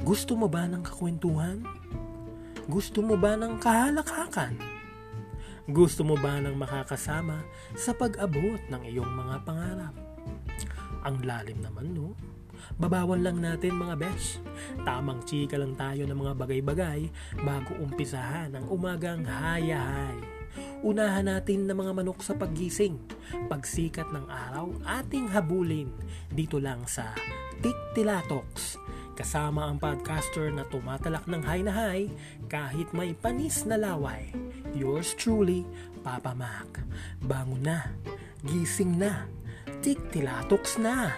Gusto mo ba ng kakwentuhan? Gusto mo ba ng kahalakakan? Gusto mo ba ng makakasama sa pag-abot ng iyong mga pangarap? Ang lalim naman, no? Babawan lang natin mga besh. Tamang chika lang tayo ng mga bagay-bagay bago umpisahan ang umagang hayahay. Unahan natin ng mga manok sa paggising. Pagsikat ng araw, ating habulin. Dito lang sa Tiktilatox. Kasama ang podcaster na tumatalak ng high na high kahit may panis na laway. Yours truly, Papa Mac. Bangon na, gising na, Tiktilatox na.